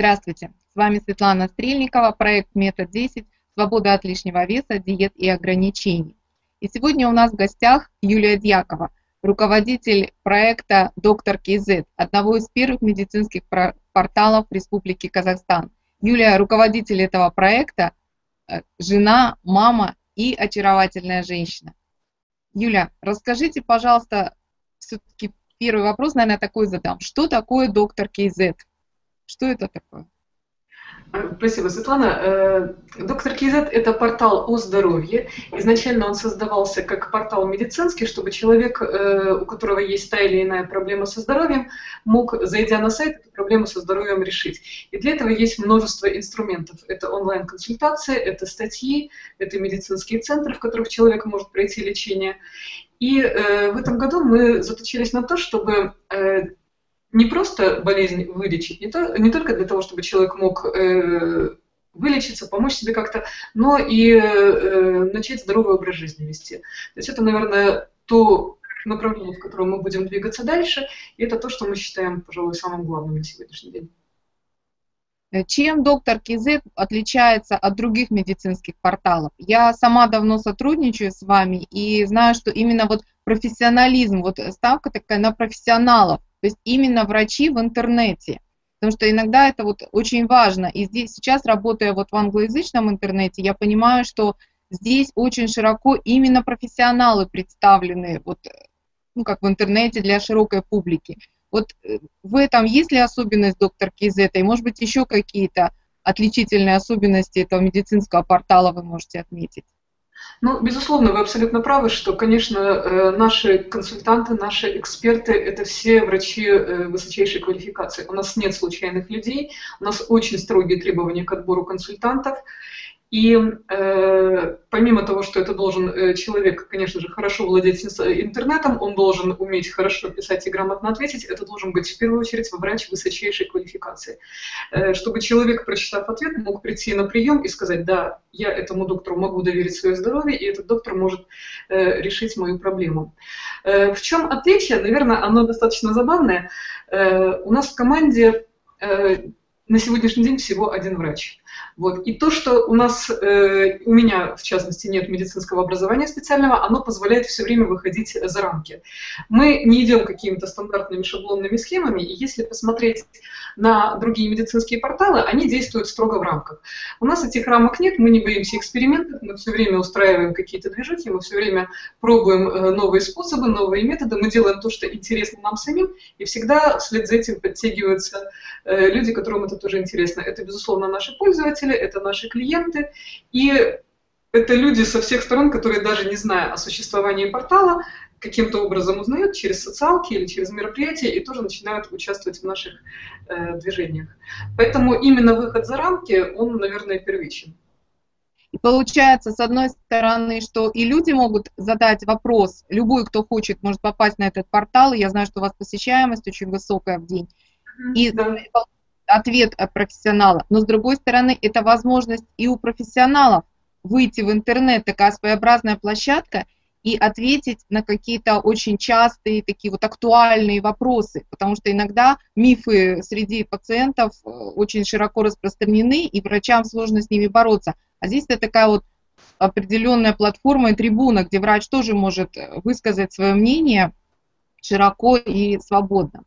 Здравствуйте, с вами Светлана Стрельникова, проект «Метод 10. Свобода от лишнего веса, диет и ограничений». И сегодня у нас в гостях Юлия Дьякова, руководитель проекта «Доктор КЗ», одного из первых медицинских порталов Республики Казахстан. Юлия – руководитель этого проекта, э, жена, мама и очаровательная женщина. Юля, расскажите, пожалуйста, все-таки первый вопрос, наверное, такой задам. Что такое доктор КЗ? Что это такое? Спасибо, Светлана. Э, доктор Кизет – это портал о здоровье. Изначально он создавался как портал медицинский, чтобы человек, э, у которого есть та или иная проблема со здоровьем, мог, зайдя на сайт, эту проблему со здоровьем решить. И для этого есть множество инструментов. Это онлайн-консультации, это статьи, это медицинские центры, в которых человек может пройти лечение. И э, в этом году мы заточились на то, чтобы не просто болезнь вылечить, не, то, не только для того, чтобы человек мог э, вылечиться, помочь себе как-то, но и э, начать здоровый образ жизни вести. То есть это, наверное, то направление, в котором мы будем двигаться дальше, и это то, что мы считаем, пожалуй, самым главным на сегодняшний день. Чем доктор Кизет отличается от других медицинских порталов? Я сама давно сотрудничаю с вами и знаю, что именно вот профессионализм, вот ставка такая на профессионалов, то есть именно врачи в интернете. Потому что иногда это вот очень важно. И здесь сейчас, работая вот в англоязычном интернете, я понимаю, что здесь очень широко именно профессионалы представлены, вот, ну, как в интернете для широкой публики. Вот э, в этом есть ли особенность доктор Кизета, и может быть еще какие-то отличительные особенности этого медицинского портала вы можете отметить? Ну, безусловно, вы абсолютно правы, что, конечно, э, наши консультанты, наши эксперты – это все врачи э, высочайшей квалификации. У нас нет случайных людей, у нас очень строгие требования к отбору консультантов – и э, помимо того, что это должен э, человек, конечно же, хорошо владеть интернетом, он должен уметь хорошо писать и грамотно ответить, это должен быть в первую очередь врач высочайшей квалификации. Э, чтобы человек, прочитав ответ, мог прийти на прием и сказать, да, я этому доктору могу доверить свое здоровье, и этот доктор может э, решить мою проблему. Э, в чем отличие? Наверное, оно достаточно забавное. Э, у нас в команде э, на сегодняшний день всего один врач. Вот. И то, что у нас, э, у меня, в частности, нет медицинского образования специального, оно позволяет все время выходить за рамки. Мы не идем какими-то стандартными шаблонными схемами, и если посмотреть на другие медицинские порталы, они действуют строго в рамках. У нас этих рамок нет, мы не боимся экспериментов, мы все время устраиваем какие-то движухи, мы все время пробуем э, новые способы, новые методы, мы делаем то, что интересно нам самим, и всегда вслед за этим подтягиваются э, люди, которым это тоже интересно. Это, безусловно, наши пользователи, это наши клиенты, и это люди со всех сторон, которые даже не зная о существовании портала, каким-то образом узнают через социалки или через мероприятия и тоже начинают участвовать в наших э, движениях. Поэтому именно выход за рамки, он, наверное, первичен. И получается, с одной стороны, что и люди могут задать вопрос, любой, кто хочет, может попасть на этот портал, и я знаю, что у вас посещаемость очень высокая в день, и да ответ от профессионала, но с другой стороны, это возможность и у профессионалов выйти в интернет, такая своеобразная площадка, и ответить на какие-то очень частые, такие вот актуальные вопросы, потому что иногда мифы среди пациентов э, очень широко распространены, и врачам сложно с ними бороться. А здесь это такая вот определенная платформа и трибуна, где врач тоже может высказать свое мнение широко и свободно.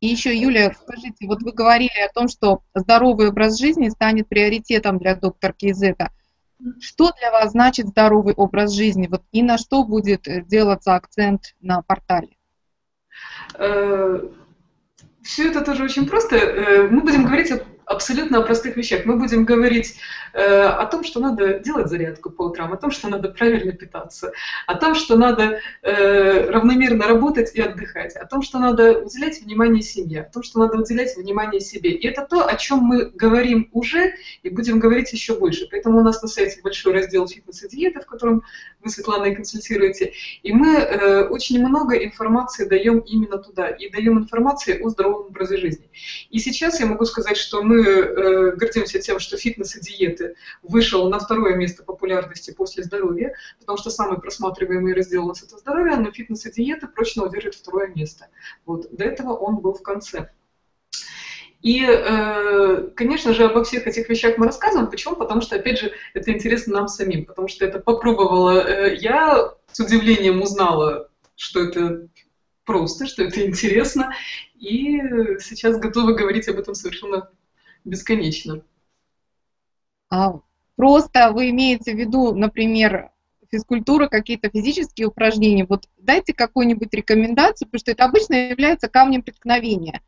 И еще, Юлия, скажите, вот вы говорили о том, что здоровый образ жизни станет приоритетом для доктора Кейзета. Что для вас значит здоровый образ жизни? Вот и на что будет э, делаться акцент на портале? Э, Все это тоже очень просто. Э, мы будем говорить о абсолютно о простых вещах. Мы будем говорить э, о том, что надо делать зарядку по утрам, о том, что надо правильно питаться, о том, что надо э, равномерно работать и отдыхать, о том, что надо уделять внимание семье, о том, что надо уделять внимание себе. И это то, о чем мы говорим уже и будем говорить еще больше. Поэтому у нас на сайте большой раздел фитнес и диеты, в котором вы, Светлана, и консультируете. И мы э, очень много информации даем именно туда. И даем информации о здоровом образе жизни. И сейчас я могу сказать, что мы э, гордимся тем, что фитнес и диеты вышел на второе место популярности после здоровья, потому что самый просматриваемый раздел у нас это здоровье, но фитнес и диеты прочно удерживают второе место. Вот. До этого он был в конце. И, э, конечно же, обо всех этих вещах мы рассказываем. Почему? Потому что, опять же, это интересно нам самим, потому что это попробовала э, я, с удивлением узнала, что это просто, что это интересно, и сейчас готова говорить об этом совершенно бесконечно. А, просто вы имеете в виду, например, физкультура, какие-то физические упражнения. Вот дайте какую-нибудь рекомендацию, потому что это обычно является камнем преткновения.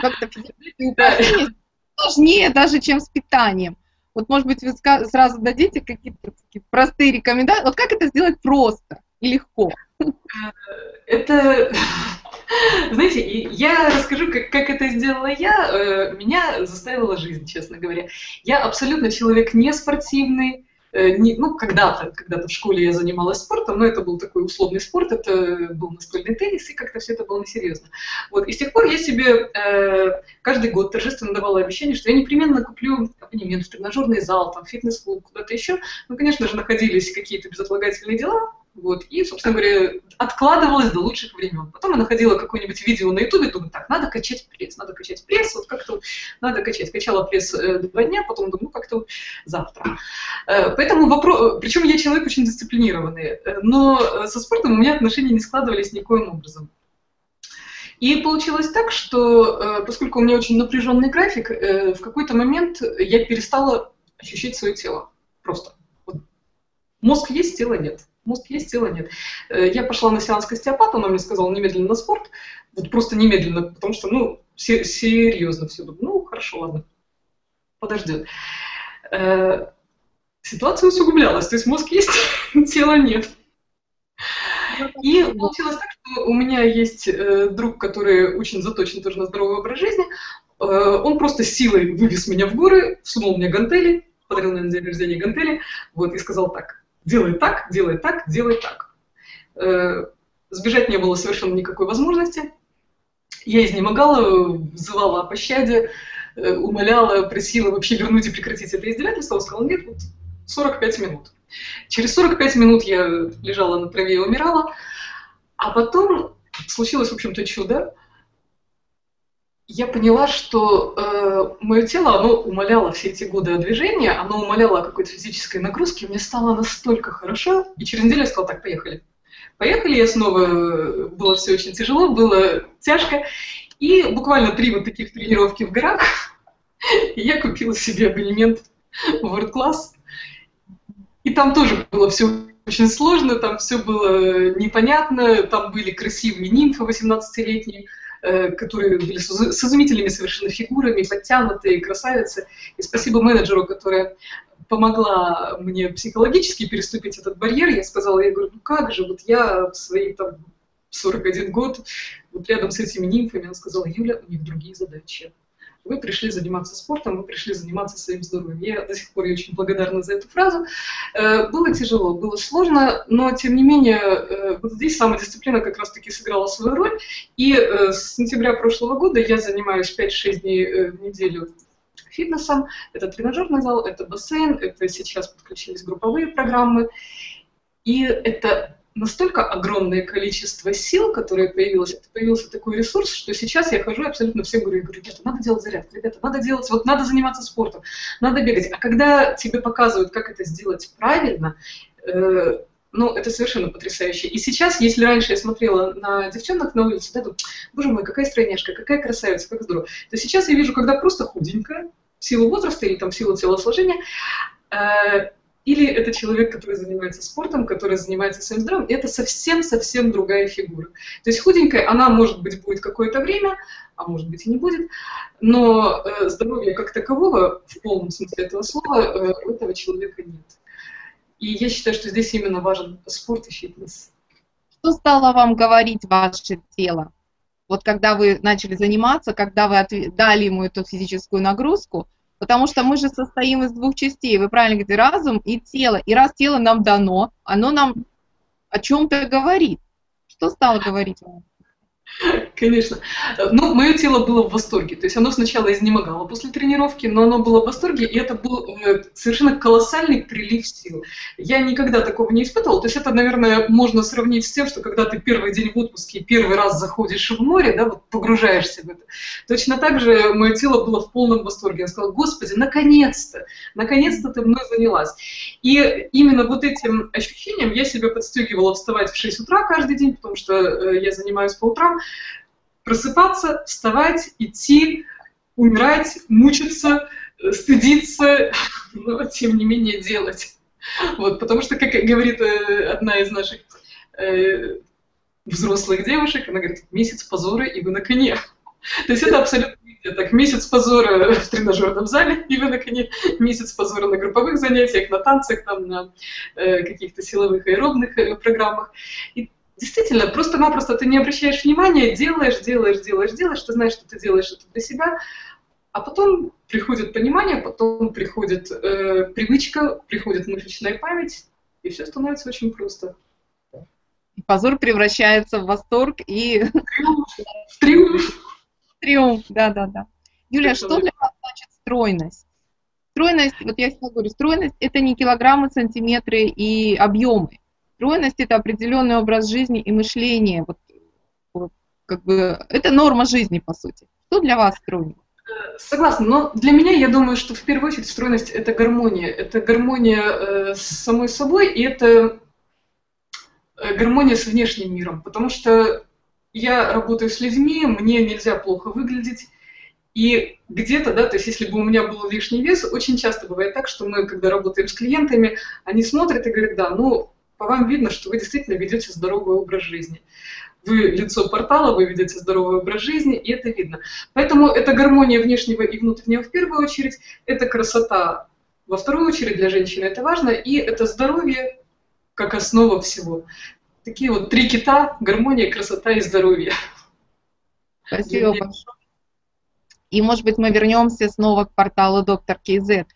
Как-то физические упражнения сложнее даже, чем с питанием. Вот, может быть, вы сразу дадите какие-то простые рекомендации. Вот как это сделать просто и легко? Это, знаете, я расскажу, как, как это сделала я. Э, меня заставила жизнь, честно говоря. Я абсолютно человек не спортивный, Э, не, ну, когда-то, когда-то в школе я занималась спортом, но это был такой условный спорт, это был настольный теннис, и как-то все это было несерьезно. Вот, и с тех пор я себе э, каждый год торжественно давала обещание, что я непременно куплю абонемент в тренажерный зал, там, фитнес-клуб, куда-то еще. Ну, конечно же, находились какие-то безотлагательные дела, вот, и, собственно говоря, откладывалось до лучших времен. Потом я находила какое-нибудь видео на ютубе, думаю, так, надо качать пресс, надо качать пресс, вот как-то надо качать. Качала пресс э, два дня, потом думаю, ну как-то завтра. Э, поэтому вопрос, причем я человек очень дисциплинированный, э, но со спортом у меня отношения не складывались никоим образом. И получилось так, что поскольку у меня очень напряженный график, в какой-то момент я перестала ощущать свое тело. Просто. Вот. Мозг есть, тела нет. Мозг есть, тела нет. Э, я пошла на сеанс к остеопату, она мне сказала немедленно на спорт. Вот просто немедленно, потому что, ну, серьезно все. Ну, хорошо, ладно, подождет. Э, ситуация усугублялась, то есть мозг есть, тела нет. И получилось так, что у меня есть э, друг, который очень заточен тоже на здоровый образ жизни. Он просто силой вывез меня в горы, всунул мне гантели, подарил мне на день рождения гантели, вот, и сказал так, делай так, делай так, делай так. Э, сбежать не было совершенно никакой возможности. Я изнемогала, взывала о пощаде, э, умоляла, просила вообще вернуть и прекратить это издевательство. Он сказал, нет, вот 45 минут. Через 45 минут я лежала на траве и умирала. А потом случилось, в общем-то, чудо я поняла, что э, мое тело, оно умоляло все эти годы о движении, оно умоляло о какой-то физической нагрузке, мне стало настолько хорошо, и через неделю я сказала, так, поехали. Поехали, я снова, было все очень тяжело, было тяжко, и буквально три вот таких тренировки в горах, я купила себе абонемент в World Class, и там тоже было все очень сложно, там все было непонятно, там были красивые нимфы 18-летние, Э, которые были с изумительными совершенно фигурами, подтянутые, красавицы. И спасибо менеджеру, которая помогла мне психологически переступить этот барьер. Я сказала, я говорю, ну как же, вот я в свои там 41 год, вот рядом с этими нимфами, она сказала, Юля, у них другие задачи вы пришли заниматься спортом, вы пришли заниматься своим здоровьем. Я до сих пор очень благодарна за эту фразу. Э, было тяжело, было сложно, но тем не менее э, вот здесь самодисциплина как раз-таки сыграла свою роль. И э, с сентября прошлого года я занимаюсь 5-6 дней в неделю фитнесом. Это тренажерный зал, это бассейн, это сейчас подключились групповые программы. И это настолько огромное количество сил, которое появилось, это появился такой ресурс, что сейчас я хожу абсолютно всем говорю, говорю, ребята, надо делать зарядку, ребята, надо делать, вот надо заниматься спортом, надо бегать. А когда тебе показывают, как это сделать правильно, э, ну, это совершенно потрясающе. И сейчас, если раньше я смотрела на девчонок на улице, да, думаю, боже мой, какая стройняшка, какая красавица, как здорово, то сейчас я вижу, когда просто худенькая, в силу возраста или там в силу телосложения, э, или это человек, который занимается спортом, который занимается своим здоровьем, это совсем-совсем другая фигура. То есть худенькая, она, может быть, будет какое-то время, а может быть и не будет, но э, здоровья как такового, в полном смысле этого слова, э, у этого человека нет. И я считаю, что здесь именно важен спорт и фитнес. Что стало вам говорить ваше тело? Вот когда вы начали заниматься, когда вы дали ему эту физическую нагрузку – Потому что мы же состоим из двух частей, вы правильно говорите, разум и тело. И раз тело нам дано, оно нам о чем-то говорит. Что стало говорить вам? Конечно. Ну, мое тело было в восторге. То есть оно сначала изнемогало после тренировки, но оно было в восторге, и это был э, совершенно колоссальный прилив сил. Я никогда такого не испытывала. То есть это, наверное, можно сравнить с тем, что когда ты первый день в отпуске первый раз заходишь в море, да, вот погружаешься в это. Точно так же мое тело было в полном восторге. Я сказала, господи, наконец-то, наконец-то ты мной занялась. И именно вот этим ощущением я себя подстегивала вставать в 6 утра каждый день, потому что э, я занимаюсь по утрам, просыпаться, вставать, идти, умирать, мучиться, э, стыдиться, но тем не менее делать. Вот, потому что, как говорит э, одна из наших э, взрослых девушек, она говорит, месяц позора, и вы на коне. То есть это абсолютно так, месяц позора в тренажерном зале, и вы на коне, месяц позора на групповых занятиях, на танцах, там, на э, каких-то силовых аэробных э, программах. И действительно, просто-напросто ты не обращаешь внимания, делаешь, делаешь, делаешь, делаешь, ты знаешь, что ты делаешь это для себя, а потом приходит понимание, потом приходит э, привычка, приходит мышечная память, и все становится очень просто. Позор превращается в восторг и... В триумф. Триумф, да-да-да. Юлия, что для вас значит стройность? Стройность, вот я всегда говорю, стройность – это не килограммы, сантиметры и объемы. Стройность – это определенный образ жизни и мышление. Вот, вот, как бы, это норма жизни, по сути. Что для вас стройность? Согласна, но для меня, я думаю, что в первую очередь стройность – это гармония. Это гармония э, с самой собой, и это э, гармония с внешним миром. Потому что я работаю с людьми, мне нельзя плохо выглядеть, и где-то, да, то есть если бы у меня был лишний вес, очень часто бывает так, что мы, когда работаем с клиентами, они смотрят и говорят, да, ну, по вам видно, что вы действительно ведете здоровый образ жизни. Вы лицо портала, вы ведете здоровый образ жизни, и это видно. Поэтому это гармония внешнего и внутреннего в первую очередь, это красота во вторую очередь для женщины, это важно, и это здоровье как основа всего. Такие вот три кита – гармония, красота и здоровье. Спасибо большое. И, может быть, мы вернемся снова к порталу доктор Кейзет.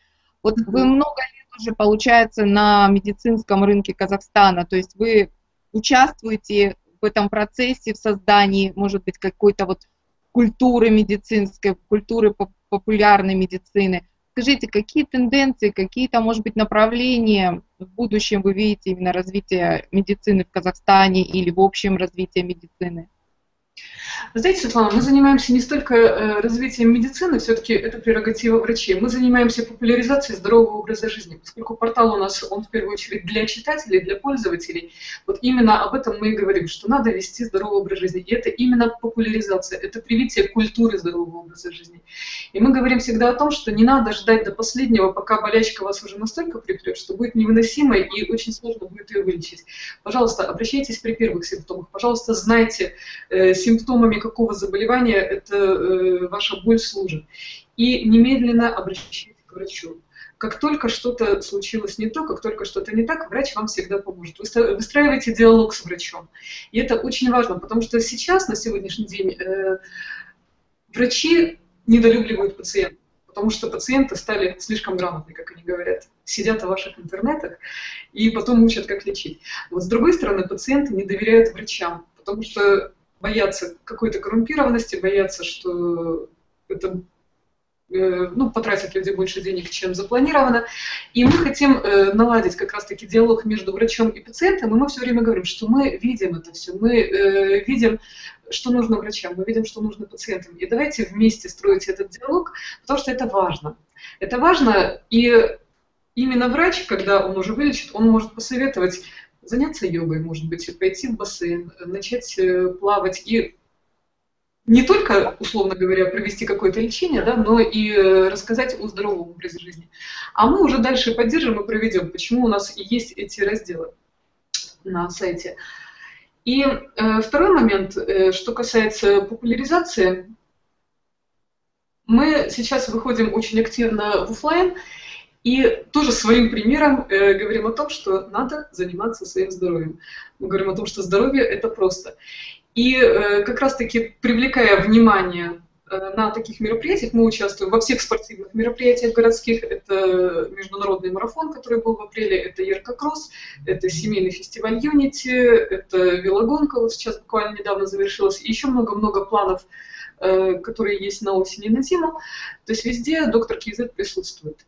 Вот вы много уже получается на медицинском рынке Казахстана, то есть вы участвуете в этом процессе, в создании, может быть, какой-то вот культуры медицинской, культуры популярной медицины. Скажите, какие тенденции, какие-то, может быть, направления в будущем вы видите именно развитие медицины в Казахстане или в общем развитие медицины? Знаете, Светлана, мы занимаемся не столько э, развитием медицины, все-таки это прерогатива врачей, мы занимаемся популяризацией здорового образа жизни, поскольку портал у нас, он в первую очередь для читателей, для пользователей. Вот именно об этом мы и говорим, что надо вести здоровый образ жизни. И это именно популяризация, это привитие культуры здорового образа жизни. И мы говорим всегда о том, что не надо ждать до последнего, пока болячка вас уже настолько припрет, что будет невыносимой и очень сложно будет ее вылечить. Пожалуйста, обращайтесь при первых симптомах, пожалуйста, знайте э, симптомами какого заболевания эта э, ваша боль служит. И немедленно обращайтесь к врачу. Как только что-то случилось не то, как только что-то не так, врач вам всегда поможет. Вы выстраиваете диалог с врачом. И это очень важно, потому что сейчас, на сегодняшний день, э, врачи недолюбливают пациентов потому что пациенты стали слишком грамотны, как они говорят, сидят в ваших интернетах и потом учат, как лечить. Вот с другой стороны, пациенты не доверяют врачам, потому что боятся какой-то коррумпированности, боятся, что это э, ну, потратят люди больше денег, чем запланировано. И мы хотим э, наладить как раз-таки диалог между врачом и пациентом, и мы все время говорим, что мы видим это все, мы э, видим, что нужно врачам, мы видим, что нужно пациентам. И давайте вместе строить этот диалог, потому что это важно. Это важно, и именно врач, когда он уже вылечит, он может посоветовать заняться йогой, может быть, пойти в бассейн, начать э, плавать и не только, условно говоря, провести какое-то лечение, да, но и э, рассказать о здоровом образе жизни. А мы уже дальше поддержим и проведем, почему у нас есть эти разделы на сайте. И э, второй момент, э, что касается популяризации, мы сейчас выходим очень активно в офлайн, и тоже своим примером э, говорим о том, что надо заниматься своим здоровьем. Мы говорим о том, что здоровье это просто. И э, как раз-таки привлекая внимание э, на таких мероприятиях мы участвуем во всех спортивных мероприятиях городских. Это международный марафон, который был в апреле, это Ярко Кросс, это семейный фестиваль Unity, это велогонка, вот сейчас буквально недавно завершилась, и еще много-много планов, э, которые есть на осень и на зиму. То есть везде доктор Кизет присутствует.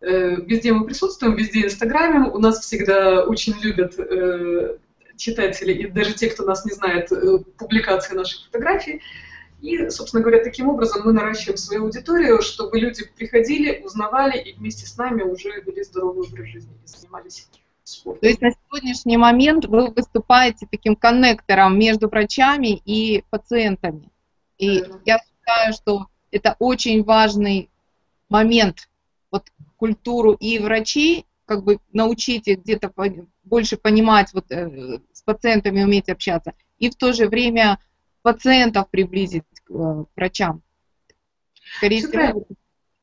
Э, везде мы присутствуем, везде инстаграмим, у нас всегда очень любят читатели и даже те, кто нас не знает, публикации наших фотографий. И, собственно говоря, таким образом мы наращиваем свою аудиторию, чтобы люди приходили, узнавали и вместе с нами уже вели здоровый образ жизни и занимались спортом. То есть на сегодняшний момент вы выступаете таким коннектором между врачами и пациентами. И да. я считаю, что это очень важный момент. Вот культуру и врачи, как бы научить их где-то больше понимать, вот э, с пациентами уметь общаться, и в то же время пациентов приблизить к э, врачам. Скорее всего,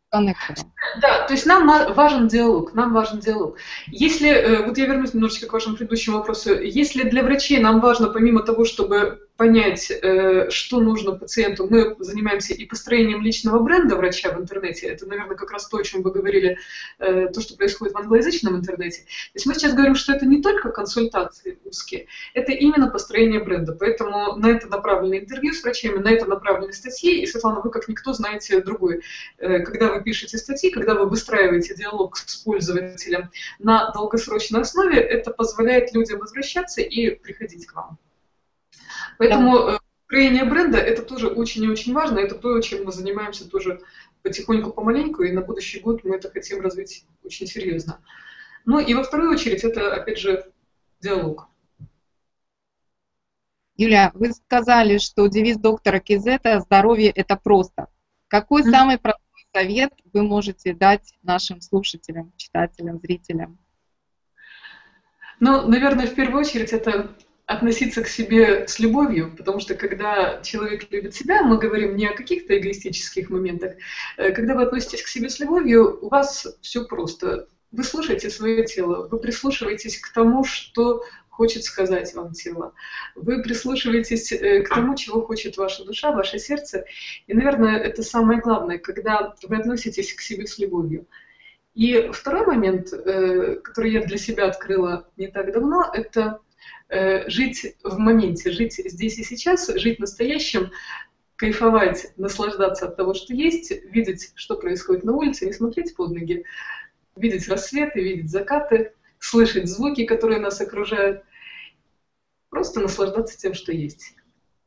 коннектором. Да, то есть нам важен диалог, нам важен диалог. Если, э, вот я вернусь немножечко к вашему предыдущему вопросу, если для врачей нам важно, помимо того, чтобы понять, э, что нужно пациенту, мы занимаемся и построением личного бренда врача в интернете. Это, наверное, как раз то, о чем вы говорили, э, то, что происходит в англоязычном интернете. То есть мы сейчас говорим, что это не только консультации узкие, это именно построение бренда. Поэтому на это направлены интервью с врачами, на это направлены статьи. И, Светлана, вы как никто знаете другой. Э, когда вы пишете статьи, когда вы выстраиваете диалог с пользователем на долгосрочной основе, это позволяет людям возвращаться и приходить к вам. Поэтому да. Э, строение бренда это тоже очень и очень важно. Это то, чем мы занимаемся тоже потихоньку, помаленьку, и на будущий год мы это хотим развить очень серьезно. Ну и во вторую очередь это, опять же, диалог. Юля, вы сказали, что девиз доктора Кизета «Здоровье – это просто». Какой mm-hmm. самый простой совет вы можете дать нашим слушателям, читателям, зрителям? Ну, наверное, в первую очередь это относиться к себе с любовью, потому что когда человек любит себя, мы говорим не о каких-то эгоистических моментах, э, когда вы относитесь к себе с любовью, у вас все просто. Вы слушаете свое тело, вы прислушиваетесь к тому, что хочет сказать вам тело. Вы прислушиваетесь э, к тому, чего хочет ваша душа, ваше сердце. И, наверное, это самое главное, когда вы относитесь к себе с любовью. И второй момент, э, который я для себя открыла не так давно, это жить в моменте, жить здесь и сейчас, жить настоящим, кайфовать, наслаждаться от того, что есть, видеть, что происходит на улице, не смотреть под ноги, видеть рассветы, видеть закаты, слышать звуки, которые нас окружают, просто наслаждаться тем, что есть.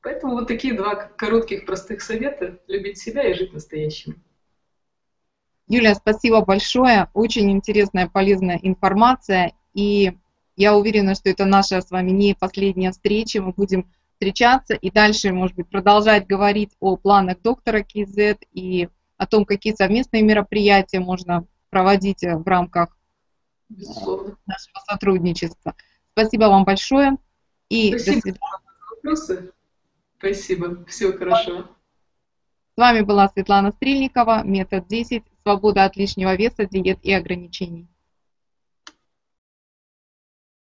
Поэтому вот такие два коротких, простых совета – любить себя и жить настоящим. Юлия, спасибо большое. Очень интересная, полезная информация. И я уверена, что это наша с вами не последняя встреча. Мы будем встречаться и дальше, может быть, продолжать говорить о планах доктора КИЗ и о том, какие совместные мероприятия можно проводить в рамках Безусловно. нашего сотрудничества. Спасибо вам большое и Спасибо. до свидания. Вопросы? Спасибо. Всего хорошего. С вами была Светлана Стрельникова, метод 10, свобода от лишнего веса, диет и ограничений.